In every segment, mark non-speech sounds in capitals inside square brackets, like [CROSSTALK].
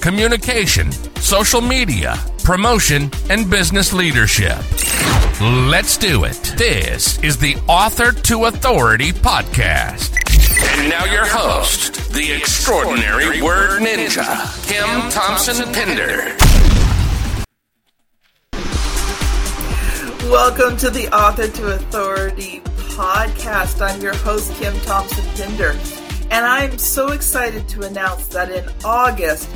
communication, social media, promotion, and business leadership. Let's do it. This is the Author to Authority podcast. And now your host, the extraordinary word ninja, Kim Thompson Pinder. Welcome to the Author to Authority podcast. I'm your host, Kim Thompson Pinder, and I'm so excited to announce that in August,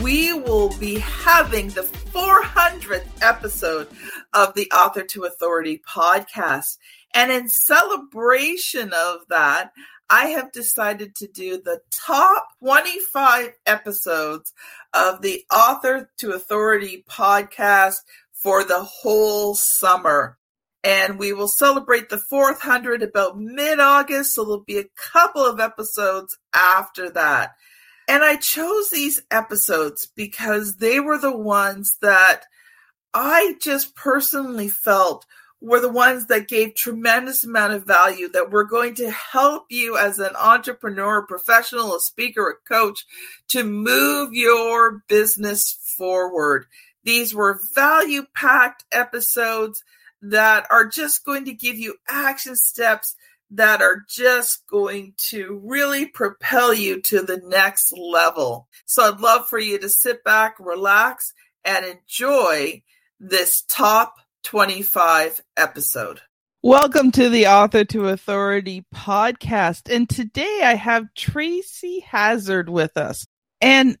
we will be having the 400th episode of the Author to Authority podcast. And in celebration of that, I have decided to do the top 25 episodes of the Author to Authority podcast for the whole summer. And we will celebrate the 400 about mid August. So there'll be a couple of episodes after that. And I chose these episodes because they were the ones that I just personally felt were the ones that gave tremendous amount of value that were going to help you as an entrepreneur, professional, a speaker, a coach to move your business forward. These were value packed episodes that are just going to give you action steps that are just going to really propel you to the next level. So I'd love for you to sit back, relax, and enjoy this top 25 episode. Welcome to the Author to Authority podcast. And today I have Tracy Hazzard with us. And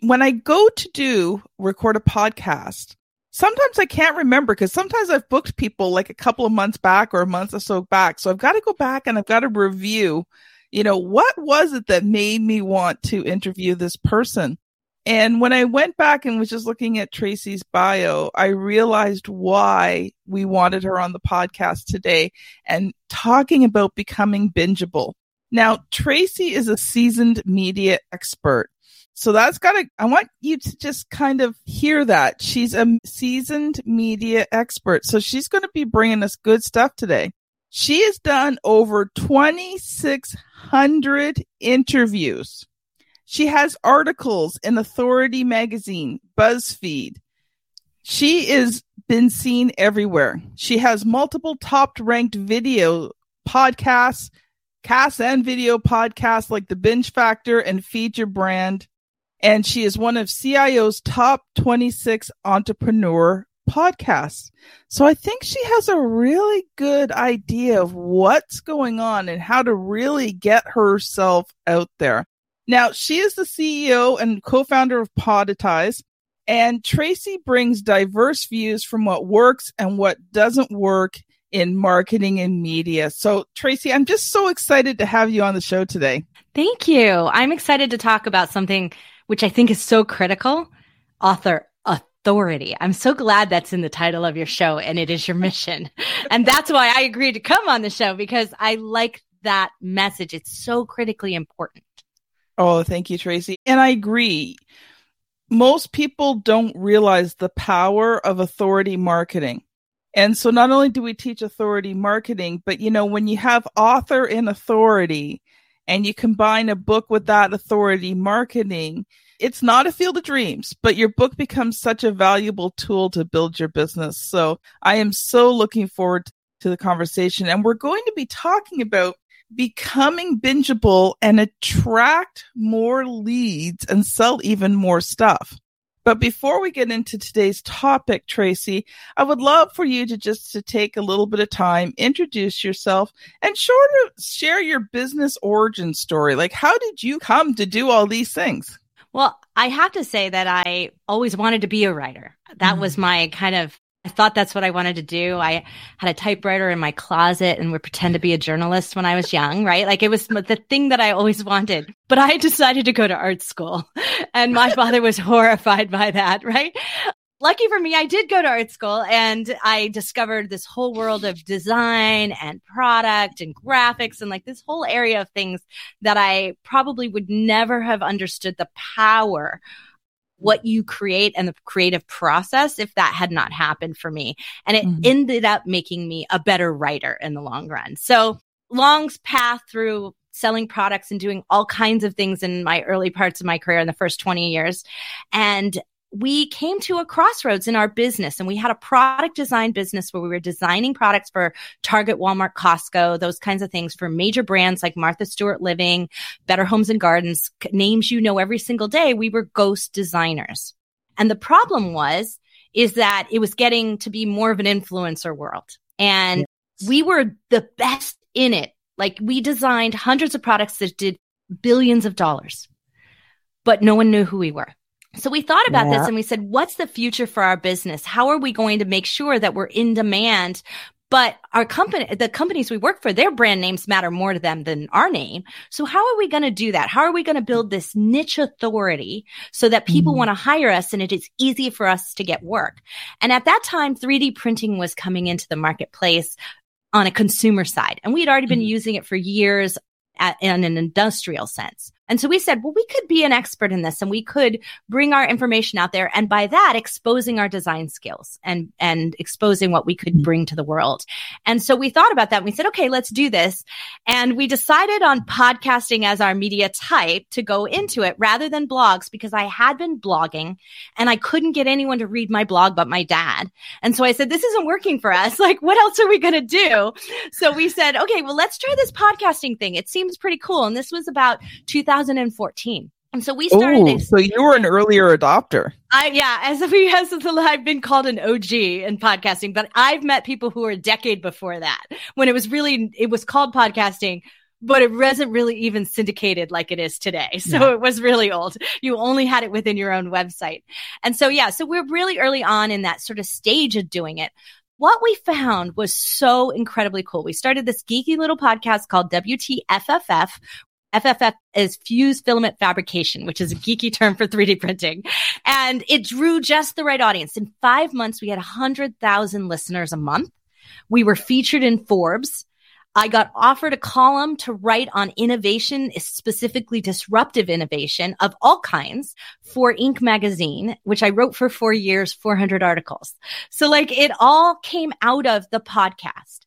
when I go to do record a podcast, sometimes I can't remember because sometimes I've booked people like a couple of months back or a month or so back. So I've got to go back and I've got to review, you know, what was it that made me want to interview this person? And when I went back and was just looking at Tracy's bio, I realized why we wanted her on the podcast today and talking about becoming bingeable. Now, Tracy is a seasoned media expert. So that's got to, I want you to just kind of hear that. She's a seasoned media expert. So she's going to be bringing us good stuff today. She has done over 2,600 interviews. She has articles in Authority Magazine, BuzzFeed. She is been seen everywhere. She has multiple top ranked video podcasts, cast and video podcasts like The Binge Factor and Feed Your Brand and she is one of CIO's top 26 entrepreneur podcasts. So I think she has a really good idea of what's going on and how to really get herself out there. Now, she is the CEO and co-founder of Podetize, and Tracy brings diverse views from what works and what doesn't work in marketing and media. So, Tracy, I'm just so excited to have you on the show today. Thank you. I'm excited to talk about something which I think is so critical, author authority. I'm so glad that's in the title of your show and it is your mission. [LAUGHS] and that's why I agreed to come on the show because I like that message. It's so critically important. Oh, thank you, Tracy. And I agree. Most people don't realize the power of authority marketing. And so not only do we teach authority marketing, but you know, when you have author in authority, and you combine a book with that authority marketing, it's not a field of dreams, but your book becomes such a valuable tool to build your business. So I am so looking forward to the conversation. And we're going to be talking about becoming bingeable and attract more leads and sell even more stuff. But before we get into today's topic, Tracy, I would love for you to just to take a little bit of time, introduce yourself and sort of share your business origin story. Like how did you come to do all these things? Well, I have to say that I always wanted to be a writer. That mm-hmm. was my kind of I thought that's what I wanted to do. I had a typewriter in my closet and would pretend to be a journalist when I was young, right? Like it was the thing that I always wanted. But I [LAUGHS] decided to go to art school and my father was horrified by that, right? Lucky for me, I did go to art school and I discovered this whole world of design and product and graphics and like this whole area of things that I probably would never have understood the power what you create and the creative process if that had not happened for me. And it mm-hmm. ended up making me a better writer in the long run. So Long's path through selling products and doing all kinds of things in my early parts of my career in the first 20 years. And we came to a crossroads in our business and we had a product design business where we were designing products for Target, Walmart, Costco, those kinds of things for major brands like Martha Stewart Living, Better Homes and Gardens, names you know every single day. We were ghost designers. And the problem was, is that it was getting to be more of an influencer world. And yes. we were the best in it. Like we designed hundreds of products that did billions of dollars, but no one knew who we were. So we thought about yeah. this and we said, what's the future for our business? How are we going to make sure that we're in demand? But our company, the companies we work for, their brand names matter more to them than our name. So how are we going to do that? How are we going to build this niche authority so that people mm-hmm. want to hire us and it is easy for us to get work? And at that time, 3D printing was coming into the marketplace on a consumer side. And we had already been mm-hmm. using it for years at, in an industrial sense. And so we said, well, we could be an expert in this and we could bring our information out there. And by that, exposing our design skills and, and exposing what we could mm-hmm. bring to the world. And so we thought about that. And we said, okay, let's do this. And we decided on podcasting as our media type to go into it rather than blogs because I had been blogging and I couldn't get anyone to read my blog but my dad. And so I said, this isn't working for us. [LAUGHS] Like, what else are we going to do? So we said, okay, well, let's try this podcasting thing. It seems pretty cool. And this was about 2000 2014. And so we started. Ooh, so you were an earlier adopter. I yeah, as we [LAUGHS] as I've been called an OG in podcasting, but I've met people who were a decade before that when it was really it was called podcasting, but it wasn't really even syndicated like it is today. [LAUGHS] So yeah. it was really old. You only had it within your own website. And so yeah, so we're really early on in that sort of stage of doing it what we found was so incredibly cool. We started this geeky little podcast called WTFFF, FFF is fused filament fabrication, which is a geeky term for 3D printing. And it drew just the right audience. In five months, we had 100,000 listeners a month. We were featured in Forbes. I got offered a column to write on innovation, specifically disruptive innovation of all kinds for Inc. magazine, which I wrote for four years, 400 articles. So like it all came out of the podcast.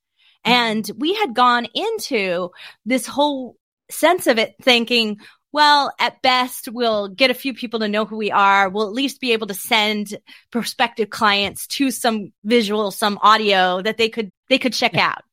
And we had gone into this whole sense of it thinking, well, at best, we'll get a few people to know who we are. We'll at least be able to send prospective clients to some visual, some audio that they could, they could check out.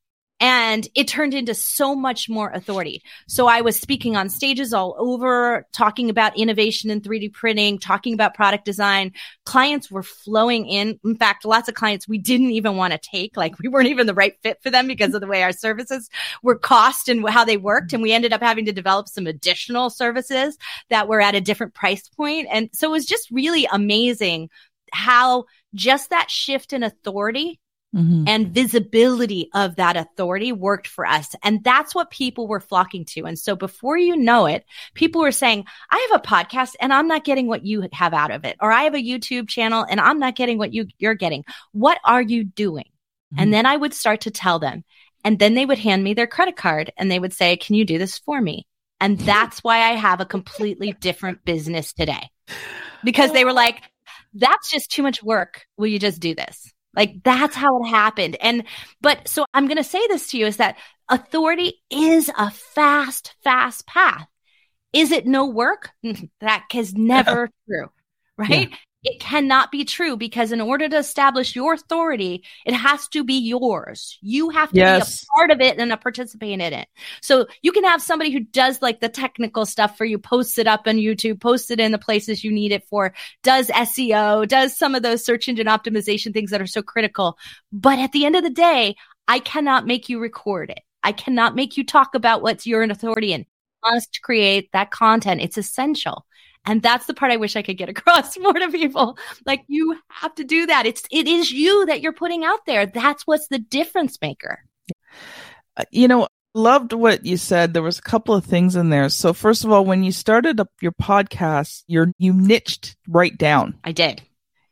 And it turned into so much more authority. So I was speaking on stages all over, talking about innovation in 3D printing, talking about product design. Clients were flowing in. In fact, lots of clients we didn't even want to take. Like we weren't even the right fit for them because of the way our services were cost and how they worked. And we ended up having to develop some additional services that were at a different price point. And so it was just really amazing how just that shift in authority Mm-hmm. and visibility of that authority worked for us. And that's what people were flocking to. And so before you know it, people were saying, I have a podcast and I'm not getting what you have out of it. Or I have a YouTube channel and I'm not getting what you, you're getting. What are you doing? Mm-hmm. And then I would start to tell them. And then they would hand me their credit card and they would say, can you do this for me? And that's why I have a completely different business today because they were like, that's just too much work. Will you just do this? Like that's how it happened. And, but so I'm going to say this to you is that authority is a fast, fast path. Is it no work? [LAUGHS] that is never true, right? Yeah. It cannot be true because in order to establish your authority, it has to be yours. You have to yes. be a part of it and a participant in it. So you can have somebody who does like the technical stuff for you, posts it up on YouTube, posts it in the places you need it for, does SEO, does some of those search engine optimization things that are so critical. But at the end of the day, I cannot make you record it. I cannot make you talk about what's your authority in. You must create that content. It's essential. And that's the part I wish I could get [LAUGHS] across more to people. Like you have to do that. It's it is you that you're putting out there. That's what's the difference maker. Uh, you know, loved what you said. There was a couple of things in there. So first of all, when you started up your podcast, you're you niched right down. I did.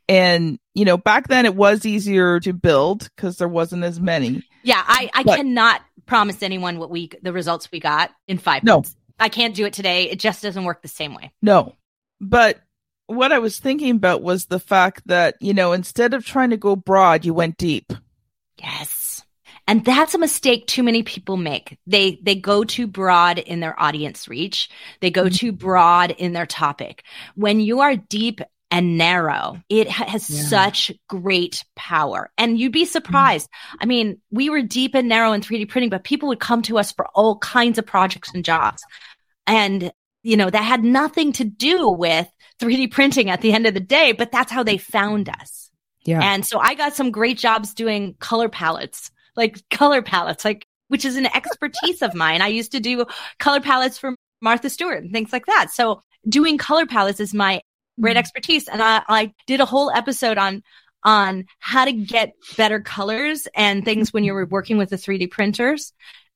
And you know, back then it was easier to build because there wasn't as many. Yeah, I, I But- cannot promise anyone what we the results we got in five No. months. I can't do it today. It just doesn't work the same way. No. But what I was thinking about was the fact that, you know, instead of trying to go broad, you went deep. Yes. And that's a mistake too many people make. They they go too broad in their audience reach. They go Mhm. too broad in their topic. When you are deep and narrow, it has Yeah. such great power. And you'd be surprised. I mean, we were deep and narrow in 3D printing, but people would come to us for all kinds of projects and jobs. And you know, that had nothing to do with 3D printing at the end of the day, but that's how they found us. Yeah. And so I got some great jobs doing color palettes, like color palettes, like which is an expertise of mine. I used to do color palettes for Martha Stewart and things like that. So doing color palettes is my great Mhm. expertise. And I, I did a whole episode on on how to get better colors and things when you're working with the 3D printers.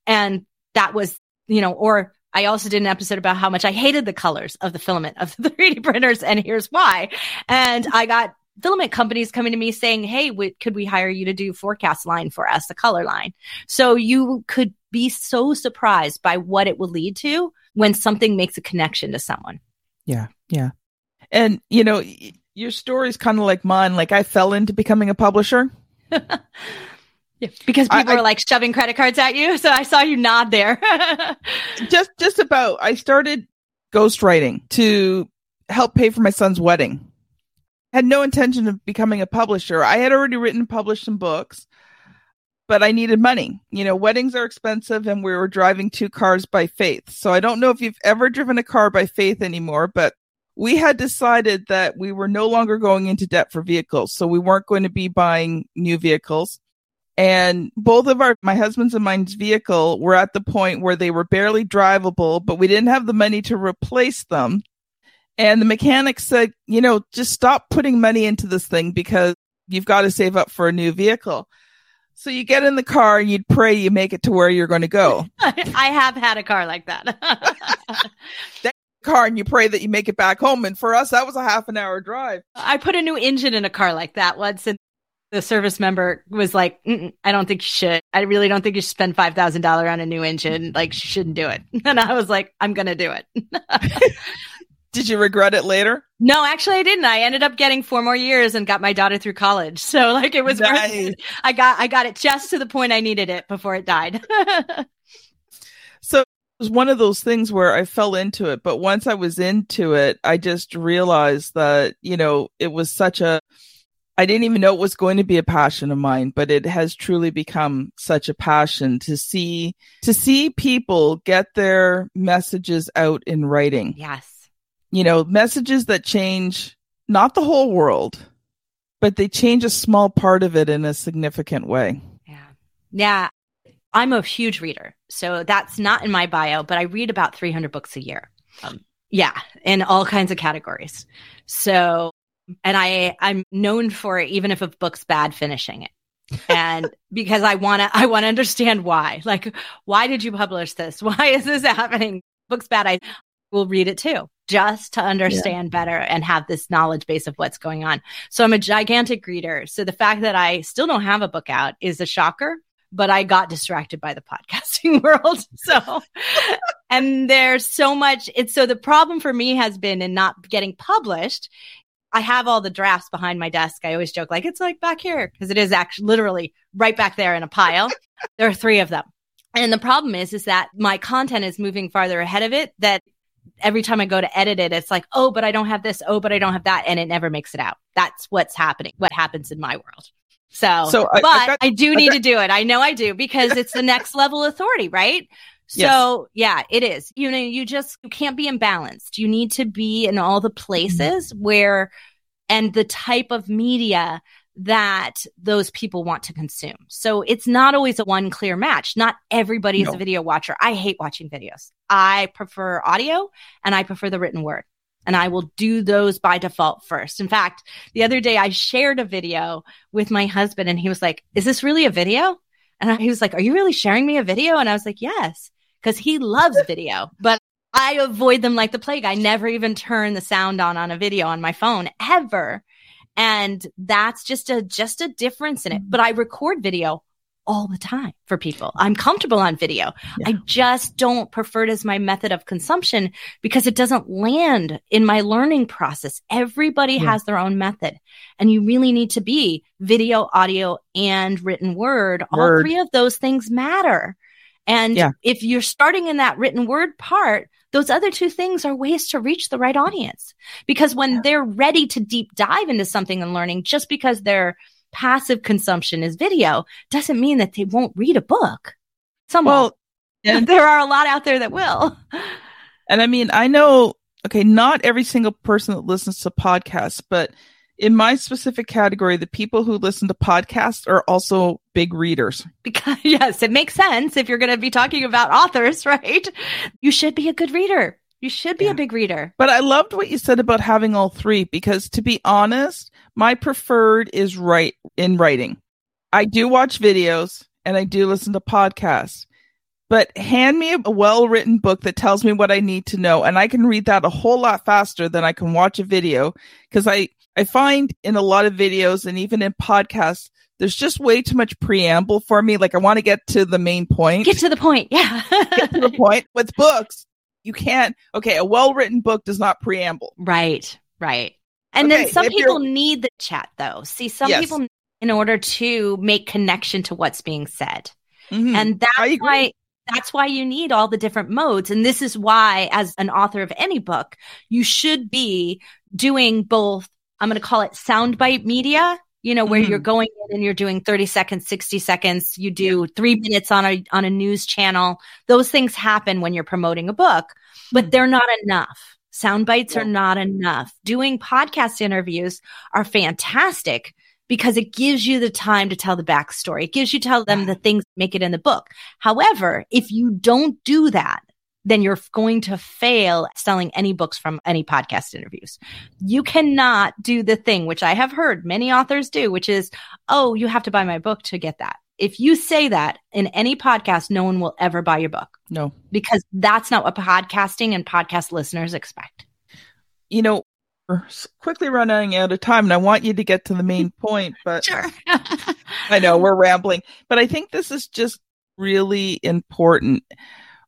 And that was, you know, or I also did an episode about how much I hated the colors of the filament of the [LAUGHS] 3D printers, and here's why. And I got filament companies coming to me saying, "Hey, could we hire you to do forecast line for us, the color line?" So you could be so surprised by what it will lead to when something makes a connection to someone. Yeah. Yeah. And, you know, your story's kind of like mine. Like I fell into becoming a publisher. [LAUGHS] Because I- people I- are like shoving credit cards at you. So I saw you nod there. [LAUGHS] Just, just about, I started ghostwriting to help pay for my son's wedding. Had no intention of becoming a publisher. I had already written and published some books, but I needed money. You know, weddings are expensive and we were driving two cars by faith. So I don't know if you've ever driven a car by faith anymore, but we had decided that we were no longer going into debt for vehicles. So we weren't going to be buying new vehicles. And both of our, my husband's and mine's vehicle were at the point where they were barely drivable, but we didn't have the money to replace them. And the mechanic said, you know, just stop putting money into this thing because you've got to save up for a new vehicle. So you get in the car and you'd pray you make it to where you're going to go. [LAUGHS] I have had a car like [LAUGHS] that. car and you pray that you make it back home. And for us, that was a half an hour drive. I put a new engine in a car like that once, and the service member was like, "I don't think you should. I really don't think you should spend five thousand dollars on a new engine. Like, you shouldn't do it." [LAUGHS] And I was like, "I'm gonna do it." [LAUGHS] Did you regret it later? no, actually, I didn't. I ended up getting four more years and got my daughter through college. So, like, it was worth Nice. it. I got I got it just to the point I needed it before it died. [LAUGHS] So it was one of those things where I fell into it. But once I was into it, I just realized that, you know, it was such a, I didn't even know it was going to be a passion of mine, but it has truly become such a passion to see, to see people get their messages out in writing, yes. you know, messages that change not the whole world, but they change a small part of it in a significant way. Yeah. Yeah. I'm a huge reader. So that's not in my bio, but I read about 300 books a year. Um, yeah, in all kinds of categories. So, and I I'm known for even if a book's bad finishing it. and [LAUGHS] because I want to I want to understand why. Like why did you publish this? [LAUGHS] Why is this happening? Book's bad. I will read it too just to understand better and have this knowledge base of what's going on. So I'm a gigantic reader. So the fact that I still don't have a book out is a shocker, but I got distracted by the podcasting [LAUGHS] world. So, and there's so much. It's so the problem for me has been in not getting published. I have all the drafts behind my desk. I always joke like it's like back here because it is actually literally right back there in a pile. [LAUGHS] there are three of them. And the problem is, is that my content is moving farther ahead of it that every time I go to edit it, it's like, oh, but I don't have this. Oh, but I don't have that. And it never makes it out. That's what's happening. What happens in my world. So, So I- but I I, got- do I need got- to do it. I know I do because it's the next level authority, right? So yeah, it is. You know, you just you can't be imbalanced. You need to be in all the mm-hmm. places where and the type of media that those people want to consume. So it's not always a one clear match. Not everybody is No. a video watcher. I hate watching videos. I prefer audio and I prefer the written word. and I will do those by default first. In fact, the other day I shared a video with my husband and he was like, is this really a video? And he was like, are you really sharing me a video? And I was like, yes, because he loves video, but I avoid them like the plague. I never even turn the sound on on a video on my phone ever. And that's just a, just a difference in it. Mm-hmm. But I record video all the time for people. I'm comfortable on video. Yeah. I just don't prefer it as my method of consumption because it doesn't land in my learning process. Everybody yeah. has their own method and you really need to be video, audio, and written word. word. All three of those things matter. And yeah. if you're starting in that written word part, those other two things are ways to reach the right audience because when they're ready to deep dive into something and learning, just because they're passive consumption is video doesn't mean that they won't read a book. Some well, and [LAUGHS] there are a lot out there that will. And I mean, I know, okay, not every single person that listens to podcasts, but in my specific category, the people who listen to podcasts are also big readers. [LAUGHS] Because yes, it makes sense if you're going to be talking about authors, [LAUGHS] right? You should be a good reader. You should be yeah. a big reader. But I loved what you said about having all three because to be honest, my preferred is write in writing. I do watch videos and I do listen to podcasts. But hand me a well written book that tells me what I need to know and I can read that a whole lot faster than I can watch a video because I I find in a lot of videos and even in podcasts there's just way too much preamble for me. Like I want to get to the main point. Get to the point. Yeah. get to the point. [LAUGHS] With books, you can't okay a well-written book does not preamble right right and okay, then some people need the chat though see some yes. people in order to make connection to what's being said mm-hmm. and that's why that's why you need all the different modes and this is why as an author of any book you should be doing both i'm going to call it soundbite media you know, where mm-hmm. you're going in and you're doing 30 seconds, 60 seconds, you do yeah. three minutes on a, on a news channel. Those things happen when you're promoting a book, but mm-hmm. they're not enough. Sound bites yeah. are not enough. Doing podcast interviews are fantastic because it gives you the time to tell the backstory. It gives you tell them the things make it in the book. However, if you don't do that, then you're going to fail selling any books from any podcast interviews. You cannot do the thing, which I have heard many authors do, which is, oh, you have to buy my book to get that. If you say that in any podcast, no one will ever buy your book. No. Because that's not what podcasting and podcast listeners expect. You know, we're quickly running out of time and I want you to get to the main [LAUGHS] point, but sure. I know we're rambling, but I think this is just really important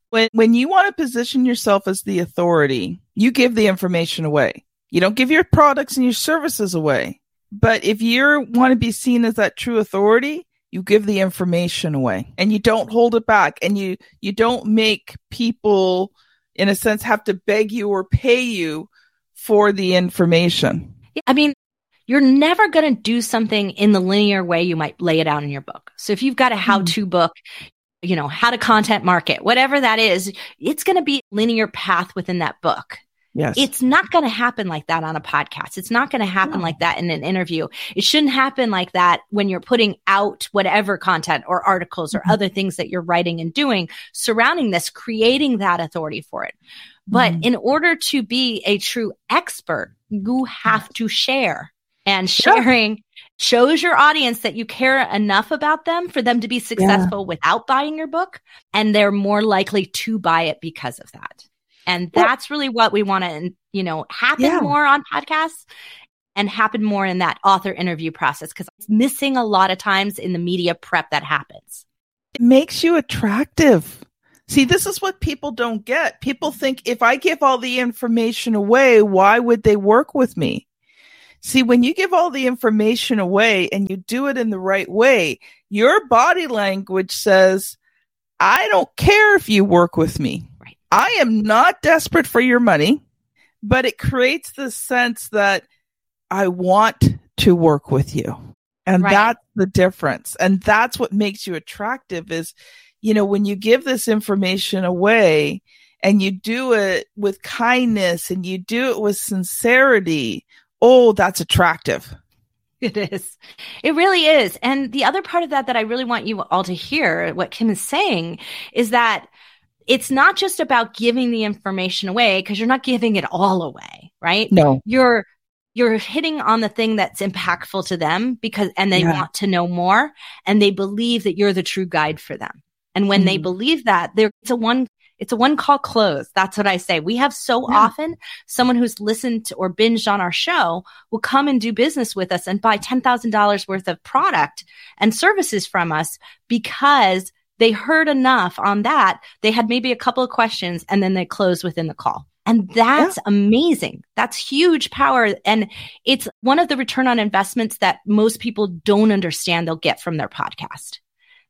when when you want to position yourself as the authority, you give the information away. You don't give your products and your services away. But if you want to be seen as that true authority, you give the information away and you don't hold it back and you you don't make people in a sense have to beg you or pay you for the information. I mean, you're never going to do something in the linear way you might lay it out in your book. So if you've got a how to mm. book, you know, how to content market, whatever that is, it's going to be linear path within that book. Yes. It's not going to happen like that on a podcast. It's not going to happen no. like that in an interview. It shouldn't happen like that when you're putting out whatever content or articles or mm-hmm. other things that you're writing and doing surrounding this, creating that authority for it. But mm-hmm. in order to be a true expert, you have to share and sharing shows your audience that you care enough about them for them to be successful yeah. without buying your book and they're more likely to buy it because of that and that's really what we want to you know happen yeah. more on podcasts and happen more in that author interview process because it's missing a lot of times in the media prep that happens it makes you attractive See, this is what people don't get. People think if I give all the information away, why would they work with me? See, when you give all the information away and you do it in the right way, your body language says, I don't care if you work with me. Right. I am not desperate for your money, but it creates the sense that I want to work with you. And right. that's the difference. And that's what makes you attractive is, you know, when you give this information away and you do it with kindness and you do it with sincerity, oh, that's attractive. It is. It really is. And the other part of that that I really want you all to hear, what Kim is saying, is that it's not just about giving the information away because you're not giving it all away, right? No. You're you're hitting on the thing that's impactful to them because and they Yeah. want to know more and they believe that you're the true guide for them. And when they Mhm. believe that, there it's a one it's a one call close. That's what I say. We have so Yeah. often someone who's listened to or binged on our show will come and do business with us and buy $10,000 worth of product and services from us because they heard enough on that. They had maybe a couple of questions and then they closed within the call. And that's amazing. That's huge power. And it's one of the return on investments that most people don't understand they'll get from their podcast.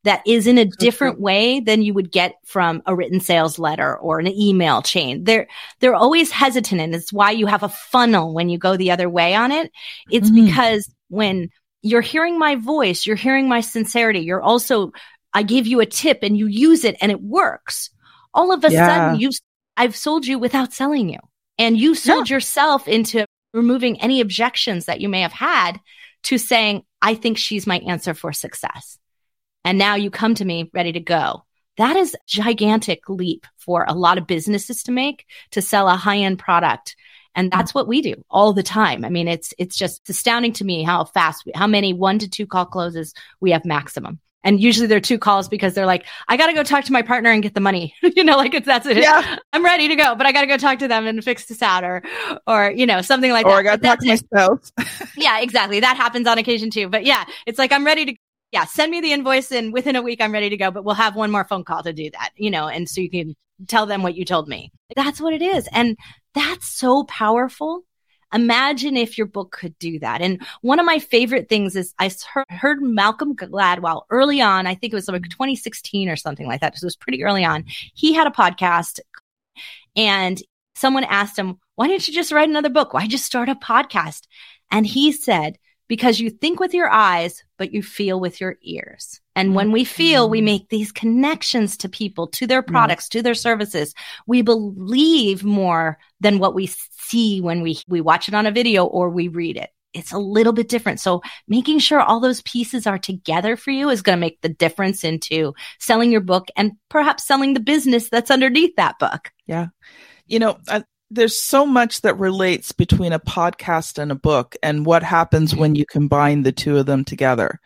That is in a different way than you would get from a written sales letter or an email chain. They're, they're always hesitant. And it's why you have a funnel when you go the other way on it. It's Mhm. because when you're hearing my voice, you're hearing my sincerity. You're also, I gave you a tip and you use it and it works. All of a Yeah. sudden you I've sold you without selling you. And you sold yourself into removing any objections that you may have had to saying, I think she's my answer for success. And now you come to me ready to go. That is a gigantic leap for a lot of businesses to make to sell a high end product. And hmm. that's what we do all the time. I mean, it's, it's just astounding to me how fast, we, how many one to two call closes we have maximum. And usually they're two calls because they're like, I got to go talk to my partner and get the money. [LAUGHS] you know, like it's, that's it. Yeah. [LAUGHS] I'm ready to go, but I got to go talk to them and fix this out or, or, you know, something like Or that. Or I got to talk to my spouse. [LAUGHS] Yeah, exactly. That happens on occasion too. But yeah, it's like, I'm ready to, yeah, send me the invoice and within a week, I'm ready to go, but we'll have one more phone call to do that, you know, and so you can tell them what you told me. That's what it is. And that's so powerful. Imagine if your book could do that. And one of my favorite things is I heard, heard Malcolm Gladwell early on. I think it was like mm-hmm. 2016 or something like that. So it was pretty early on. He had a podcast and someone asked him, why didn't you just write another book? Why just start a podcast? And he said, because you think with your eyes, but you feel with your ears. And mm-hmm. when we feel, we mm-hmm. make these connections to people, to their products, to their services. We believe more than what we see when we, we watch it on a video or we read it. It's a little bit different. So making sure all those pieces are together for you is going to make the difference into selling your book and perhaps selling the business that's underneath that book. Yeah. You know, I, there's so much that relates between a podcast and a book and what happens when you combine the two of them together.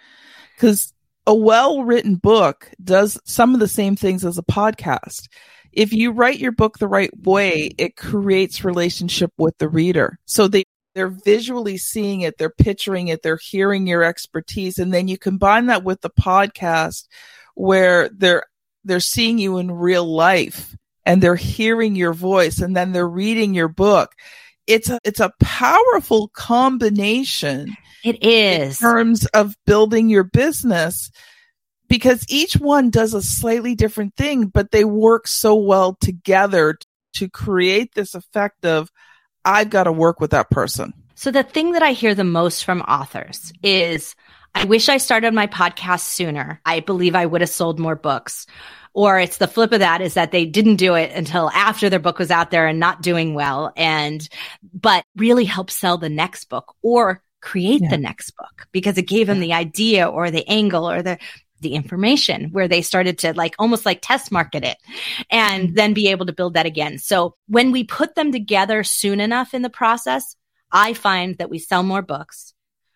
Because a well written book does some of the same things as a podcast. If you write your book the right way, it creates relationship with the reader. So they, they're visually seeing it, they're picturing it, they're hearing your expertise. And then you combine that with the podcast where they're, they're seeing you in real life and they're hearing your voice and then they're reading your book. It's a, it's a powerful combination It is. in terms of building your business because each one does a slightly different thing, but they work so well together to create this effect of, I've got to work with that person. So the thing that I hear the most from authors is I wish I started my podcast sooner. I believe I would have sold more books. Or it's the flip of that is that they didn't do it until after their book was out there and not doing well and but really help sell the next book or create Yeah. the next book because it gave them the idea or the angle or the the information where they started to like almost like test market it and mm-hmm. then be able to build that again. So when we put them together soon enough in the process, I find that we sell more books.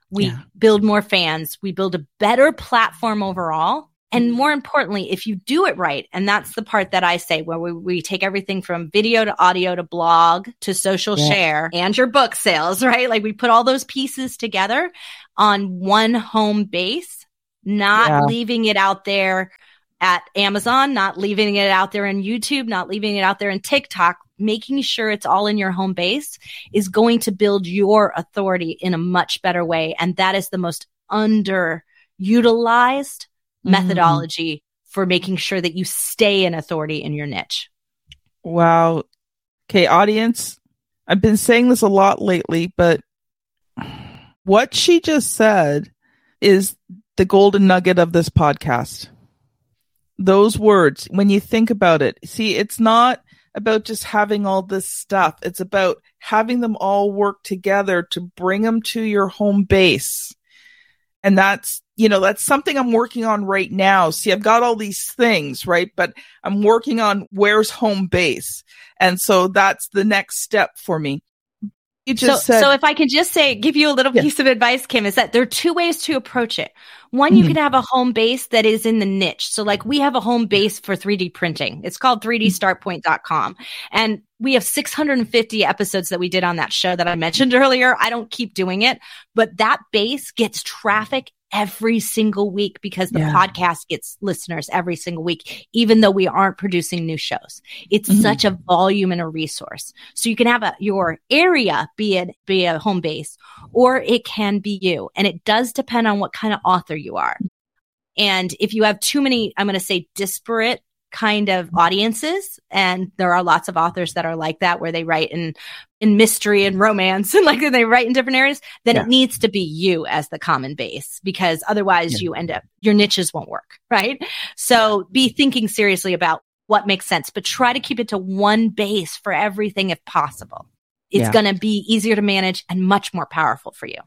We Yeah. build more fans. We build a better platform overall. And mm-hmm. more importantly, if you do it right, and that's the part that I say where we, we take everything from video to audio to blog to social Yeah. share and your book sales, [LAUGHS] right? Like we put all those pieces together on one home base, not Yeah. leaving it out there at Amazon, not leaving it out there in YouTube, not leaving it out there in TikTok, making sure it's all in your home base is going to build your authority in a much better way. And that is the most underutilized Mhm. methodology for making sure that you stay in authority in your niche. Wow. Okay, audience, I've been saying this a lot lately, but what she just said is the golden nugget of this podcast. Those words, when you think about it, see, it's not about just having all this stuff. It's about having them all work together to bring them to your home base. And that's you know, that's something I'm working on right now. See, I've got all these things, right? But I'm working on where's home base. And so that's the next step for me. You just so, said, so if I can just say, give you a little piece of advice, Kim, is that there are two ways to approach it. One, you mm-hmm. can have a home base that is in the niche. So like we have a home base for 3D printing. It's called 3dstartpoint.com. And we have 650 episodes that we did on that show that I mentioned earlier. I don't keep doing it, but that base gets traffic every single week because the yeah. podcast gets listeners every single week, even though we aren't producing new shows. It's mm-hmm. such a volume and a resource. So you can have a, your area be it, be a home base or it can be you. And it does depend on what kind of author you are. And if you have too many, I'm going to say disparate kind of audiences and there are lots of authors that are like that where they write in in mystery and romance [LAUGHS] and like they write in different areas then yeah. it needs to be you as the common base because otherwise yeah. you end up your niches won't work right so yeah. be thinking seriously about what makes sense but try to keep it to one base for everything if possible it's going to be easier to manage and much more powerful for you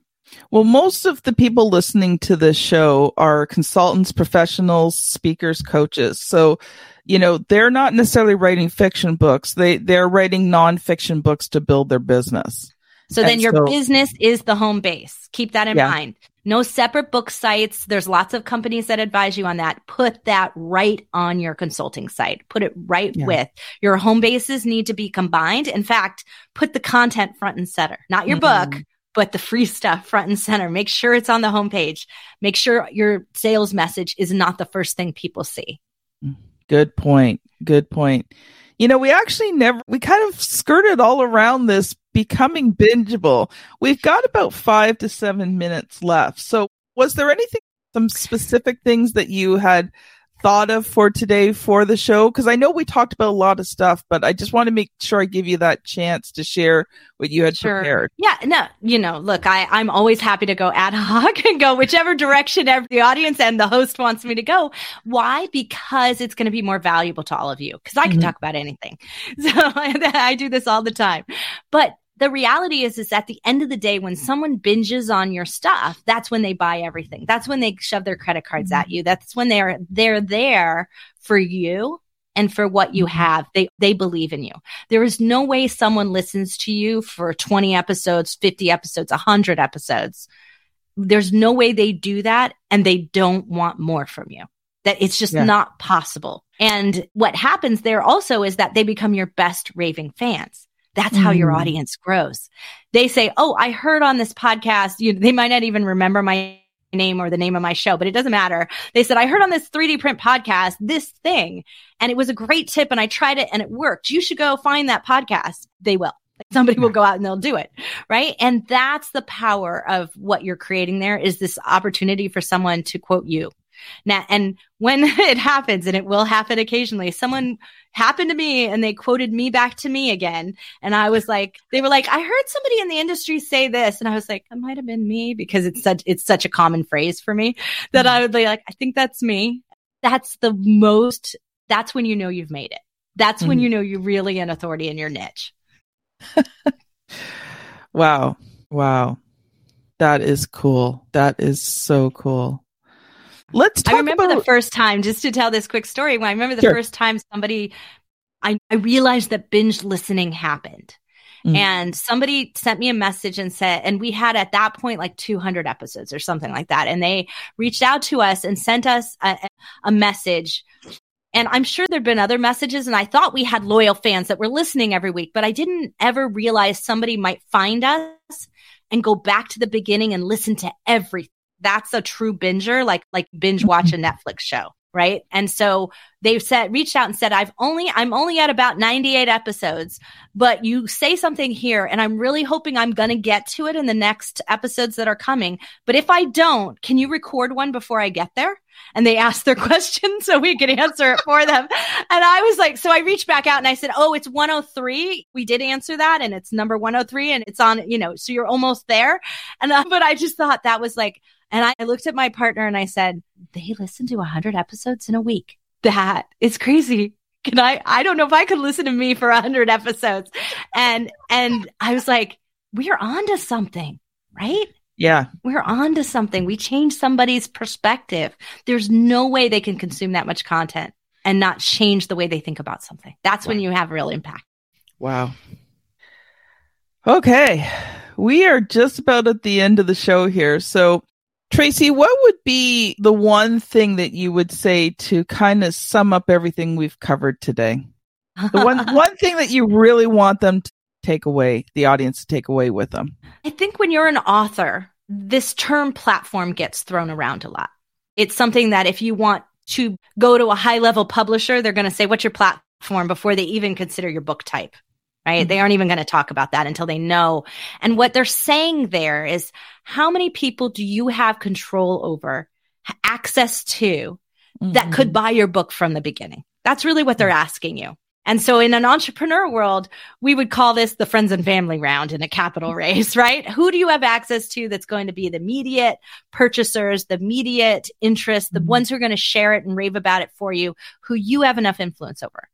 well, most of the people listening to this show are consultants, professionals, speakers, coaches. So you know, they're not necessarily writing fiction books. They they're writing nonfiction books to build their business. So and then your so, business is the home base. Keep that in yeah. mind. No separate book sites. There's lots of companies that advise you on that. Put that right on your consulting site. Put it right yeah. with your home bases need to be combined. In fact, put the content front and center, not your mm-hmm. book, but the free stuff front and center. Make sure it's on the homepage. Make sure your sales message is not the first thing people see. Good point. Good point. You know, we actually never, we kind of skirted all around this becoming bingeable. We've got about five to seven minutes left. So, was there anything, some specific things that you had thought of for today for the show? Because I know we talked about a lot of stuff, but I just want to make sure I give you that chance to share what you had sure. prepared. Yeah, no, you know, look, I, I'm always happy to go ad hoc [LAUGHS] and go whichever direction the audience and the host wants me to go. Why? Because it's going to be more valuable to all of you. Because I can mm-hmm. talk about anything. [LAUGHS] So [LAUGHS] I do this all the time. But the reality is is at the end of the day when someone binges on your stuff that's when they buy everything. That's when they shove their credit cards at mm-hmm. you. That's when they're they're there for you and for what you mm-hmm. have. They they believe in you. There is no way someone listens to you for 20 episodes 50 episodes 100 episodes. There's no way they do that and they don't want more from you. That it's just yeah. not possible. And what happens there also is that they become your best raving fans that's how mm. your audience grows. They say, Oh, I heard on this podcast, you, they might not even remember my name or the name of my show, but it doesn't matter. They said, I heard on this 3D print podcast this thing and it was a great tip and I tried it and it worked. You should go find that podcast. They will. Somebody will go out and they'll do it. Right. And that's the power of what you're creating there is this opportunity for someone to quote you. Now, and when [LAUGHS] it happens, and it will happen occasionally, someone happened to me and they quoted me back to me again. And I was like, they were like, I heard somebody in the industry say this. And I was like, it might have been me because it's such, it's such a common phrase for me that I would be like, I think that's me. That's the most, that's when you know you've made it. That's mm-hmm. when you know you're really an authority in your niche. [LAUGHS] wow. Wow. That is cool. That is so cool. Let's talk. I remember about- the first time, just to tell this quick story, when I remember the sure. first time somebody, I, I realized that binge listening happened. Mm-hmm. And somebody sent me a message and said, and we had at that point like 200 episodes or something like that. And they reached out to us and sent us a, a message. And I'm sure there'd been other messages. And I thought we had loyal fans that were listening every week, but I didn't ever realize somebody might find us and go back to the beginning and listen to everything that's a true binger, like like binge watch a [LAUGHS] Netflix show right? And so they've said reached out and said i've only i'm only at about 98 episodes but you say something here and i'm really hoping i'm going to get to it in the next episodes that are coming. But if i don't can you record one before i get there? And they [LAUGHS] asked their question so we could answer it for them. And i was like so i reached back out and i said oh it's 103 we did answer that and it's number 103 and it's on you know so you're almost there. And uh, [LAUGHS] but i just thought that was like and I looked at my partner and I said, they listen to 100 episodes in a week. That is crazy. Can I? I don't know if I could listen to me for 100 episodes. And, and I was like, we're on to something, right? Yeah. We're on to something. We change somebody's perspective. There's no way they can consume that much content and not change the way they think about something. That's when you have real impact. Wow. Okay. We are just about at the end of the show here. So, Tracy, what would be the one thing that you would say to kind of sum up everything we've covered today? The one [LAUGHS] one thing that you really want them to take away, the audience to take away with them. I think when you're an author, this term platform gets thrown around a lot. It's something that if you want to go to a high level publisher, they're going to say, What's your platform before they even consider your book type? Right. Mm-hmm. They aren't even going to talk about that until they know. And what they're saying there is how many people do you have control over, access to mm-hmm. that could buy your book from the beginning? That's really what they're asking you. And so in an entrepreneur world, we would call this the friends and family round in a capital raise, [LAUGHS] right? Who do you have access to that's going to be the immediate purchasers, the immediate interest, the mm-hmm. ones who are going to share it and rave about it for you, who you have enough influence over.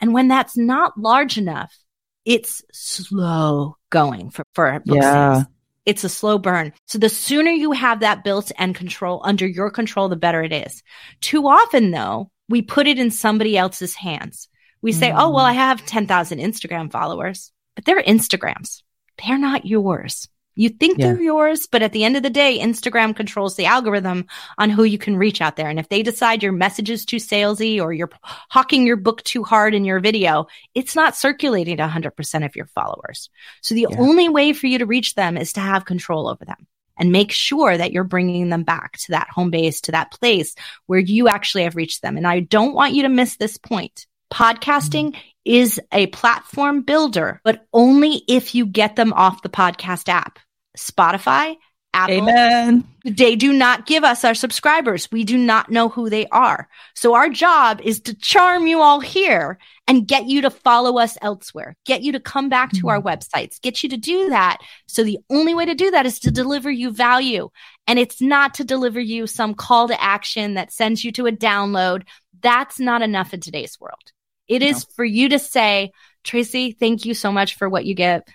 And when that's not large enough, it's slow going for, for book yeah. sales. It's a slow burn. So the sooner you have that built and control under your control, the better it is. Too often though, we put it in somebody else's hands. We say, mm. oh, well, I mm. have 10,000 Instagram followers, but they're Instagrams. They're not yours. You think yeah. they're yours, but at the end of the day, Instagram controls the algorithm on who you can reach out there. And if they decide your message is too salesy or you're hawking your book too hard in your video, it's not circulating to 100% of your followers. So the yeah. only way for you to reach them is to have control over them and make sure that you're bringing them back to that home base, to that place where you actually have reached them. And I don't want you to miss this point. Podcasting mm-hmm. is a platform builder, but only if you get them off the podcast app. Spotify, Apple. Amen. They do not give us our subscribers. We do not know who they are. So our job is to charm you all here and get you to follow us elsewhere, get you to come back to our mm-hmm. websites, get you to do that. So the only way to do that is to deliver you value. And it's not to deliver you some call to action that sends you to a download. That's not enough in today's world. It no. is for you to say, Tracy, thank you so much for what you get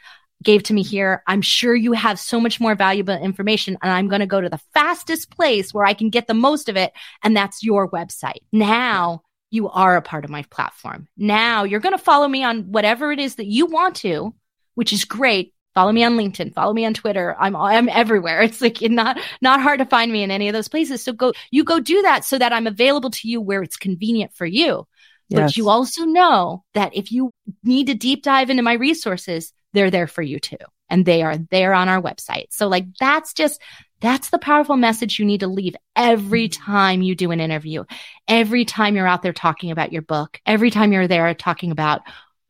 gave to me here. I'm sure you have so much more valuable information and I'm going to go to the fastest place where I can get the most of it. And that's your website. Now you are a part of my platform. Now you're going to follow me on whatever it is that you want to, which is great. Follow me on LinkedIn, follow me on Twitter. I'm, I'm everywhere. [LAUGHS] It's like not, not hard to find me in any of those places. So go, you go do that so that I'm available to you where it's convenient for you. Yes. But you also know that if you need to deep dive into my resources, they're there for you too. And they are there on our website. So like that's just, that's the powerful message you need to leave every time you do an interview, every time you're out there talking about your book, every time you're there talking about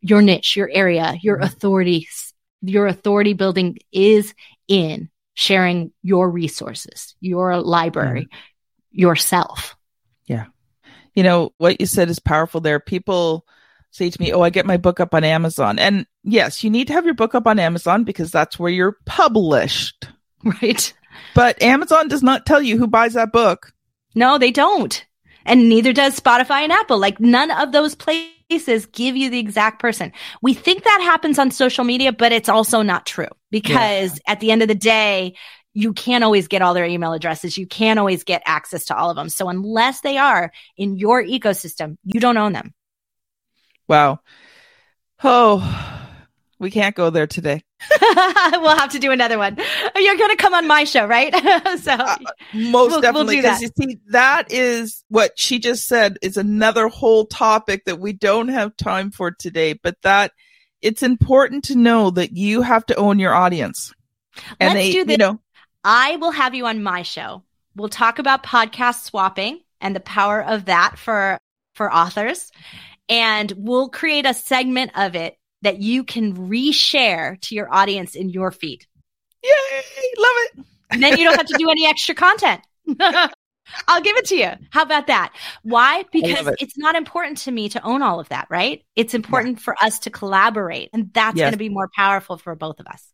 your niche, your area, your mm-hmm. authority, your authority building is in sharing your resources, your library, mm-hmm. yourself. Yeah you know, what you said is powerful there. People say to me, Oh, I get my book up on Amazon. And yes, you need to have your book up on Amazon because that's where you're published. Right. But Amazon does not tell you who buys that book. No, they don't. And neither does Spotify and Apple. Like none of those places give you the exact person. We think that happens on social media, but it's also not true because yeah. at the end of the day, you can't always get all their email addresses. You can't always get access to all of them. So unless they are in your ecosystem, you don't own them. Wow. Oh, we can't go there today. [LAUGHS] we'll have to do another one. You're going to come on my show, right? [LAUGHS] so uh, most we'll, definitely. We'll you see, that is what she just said is another whole topic that we don't have time for today, but that it's important to know that you have to own your audience. And Let's they, do this. You know, I will have you on my show. We'll talk about podcast swapping and the power of that for for authors. And we'll create a segment of it that you can reshare to your audience in your feed. Yay! Love it. And then you don't have to do any extra content. [LAUGHS] I'll give it to you. How about that? Why? Because it. it's not important to me to own all of that, right? It's important yeah. for us to collaborate. And that's yes. going to be more powerful for both of us.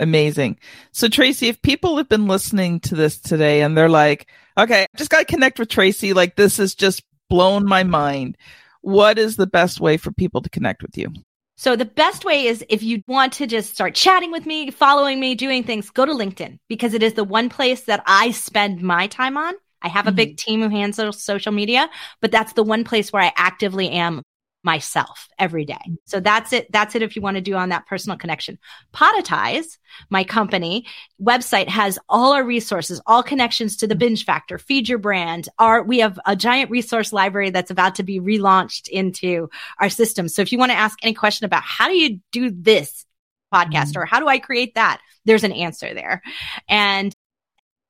Amazing. So Tracy, if people have been listening to this today and they're like, okay, I just got to connect with Tracy. Like this has just blown my mind. What is the best way for people to connect with you? So the best way is if you want to just start chatting with me, following me, doing things, go to LinkedIn because it is the one place that I spend my time on. I have a mm-hmm. big team who handles social media, but that's the one place where I actively am myself every day. So that's it. That's it if you want to do on that personal connection. Podetize, my company website has all our resources, all connections to the binge factor, feed your brand. Our, we have a giant resource library that's about to be relaunched into our system. So if you want to ask any question about how do you do this podcast mm-hmm. or how do I create that? There's an answer there. And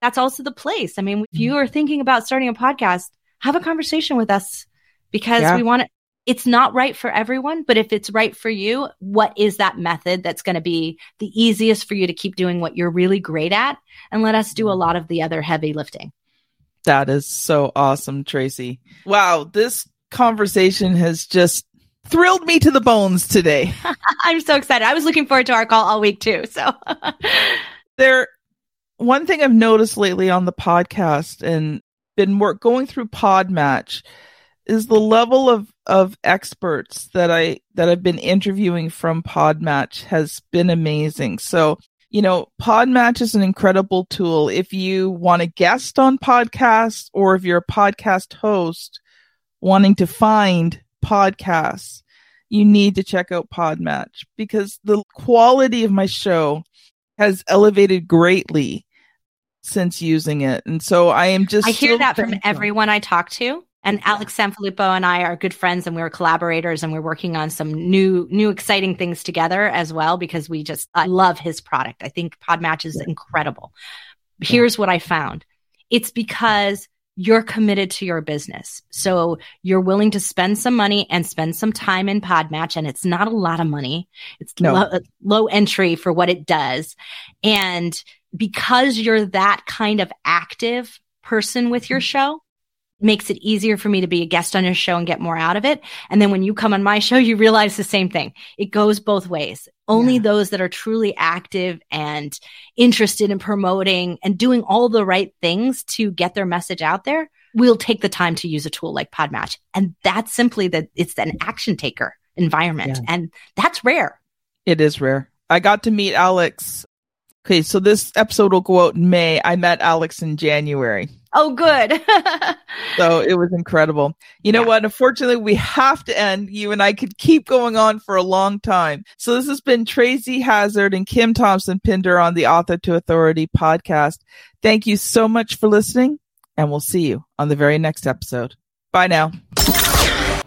that's also the place. I mean, if you mm-hmm. are thinking about starting a podcast, have a conversation with us because yeah. we want to it's not right for everyone, but if it's right for you, what is that method that's going to be the easiest for you to keep doing what you're really great at? And let us do a lot of the other heavy lifting. That is so awesome, Tracy. Wow, this conversation has just thrilled me to the bones today. [LAUGHS] I'm so excited. I was looking forward to our call all week too. So [LAUGHS] there one thing I've noticed lately on the podcast and been work going through Podmatch is the level of of experts that I that I've been interviewing from Podmatch has been amazing. So, you know, Podmatch is an incredible tool if you want a guest on podcasts or if you're a podcast host wanting to find podcasts, you need to check out Podmatch because the quality of my show has elevated greatly since using it. And so I am just I hear that from everyone I talk to and Alex Sanfilippo and I are good friends and we're collaborators and we're working on some new, new exciting things together as well because we just, I love his product. I think Podmatch is incredible. Here's what I found. It's because you're committed to your business. So you're willing to spend some money and spend some time in Podmatch. And it's not a lot of money. It's no. low, low entry for what it does. And because you're that kind of active person with your mm-hmm. show, makes it easier for me to be a guest on your show and get more out of it. And then when you come on my show, you realize the same thing. It goes both ways. Only yeah. those that are truly active and interested in promoting and doing all the right things to get their message out there will take the time to use a tool like Podmatch. And that's simply that it's an action taker environment. Yeah. And that's rare. It is rare. I got to meet Alex. Okay, so this episode will go out in May. I met Alex in January. Oh, good. [LAUGHS] so it was incredible. You know yeah. what? Unfortunately, we have to end. You and I could keep going on for a long time. So this has been Tracy Hazzard and Kim Thompson Pinder on the Author to Authority podcast. Thank you so much for listening, and we'll see you on the very next episode. Bye now.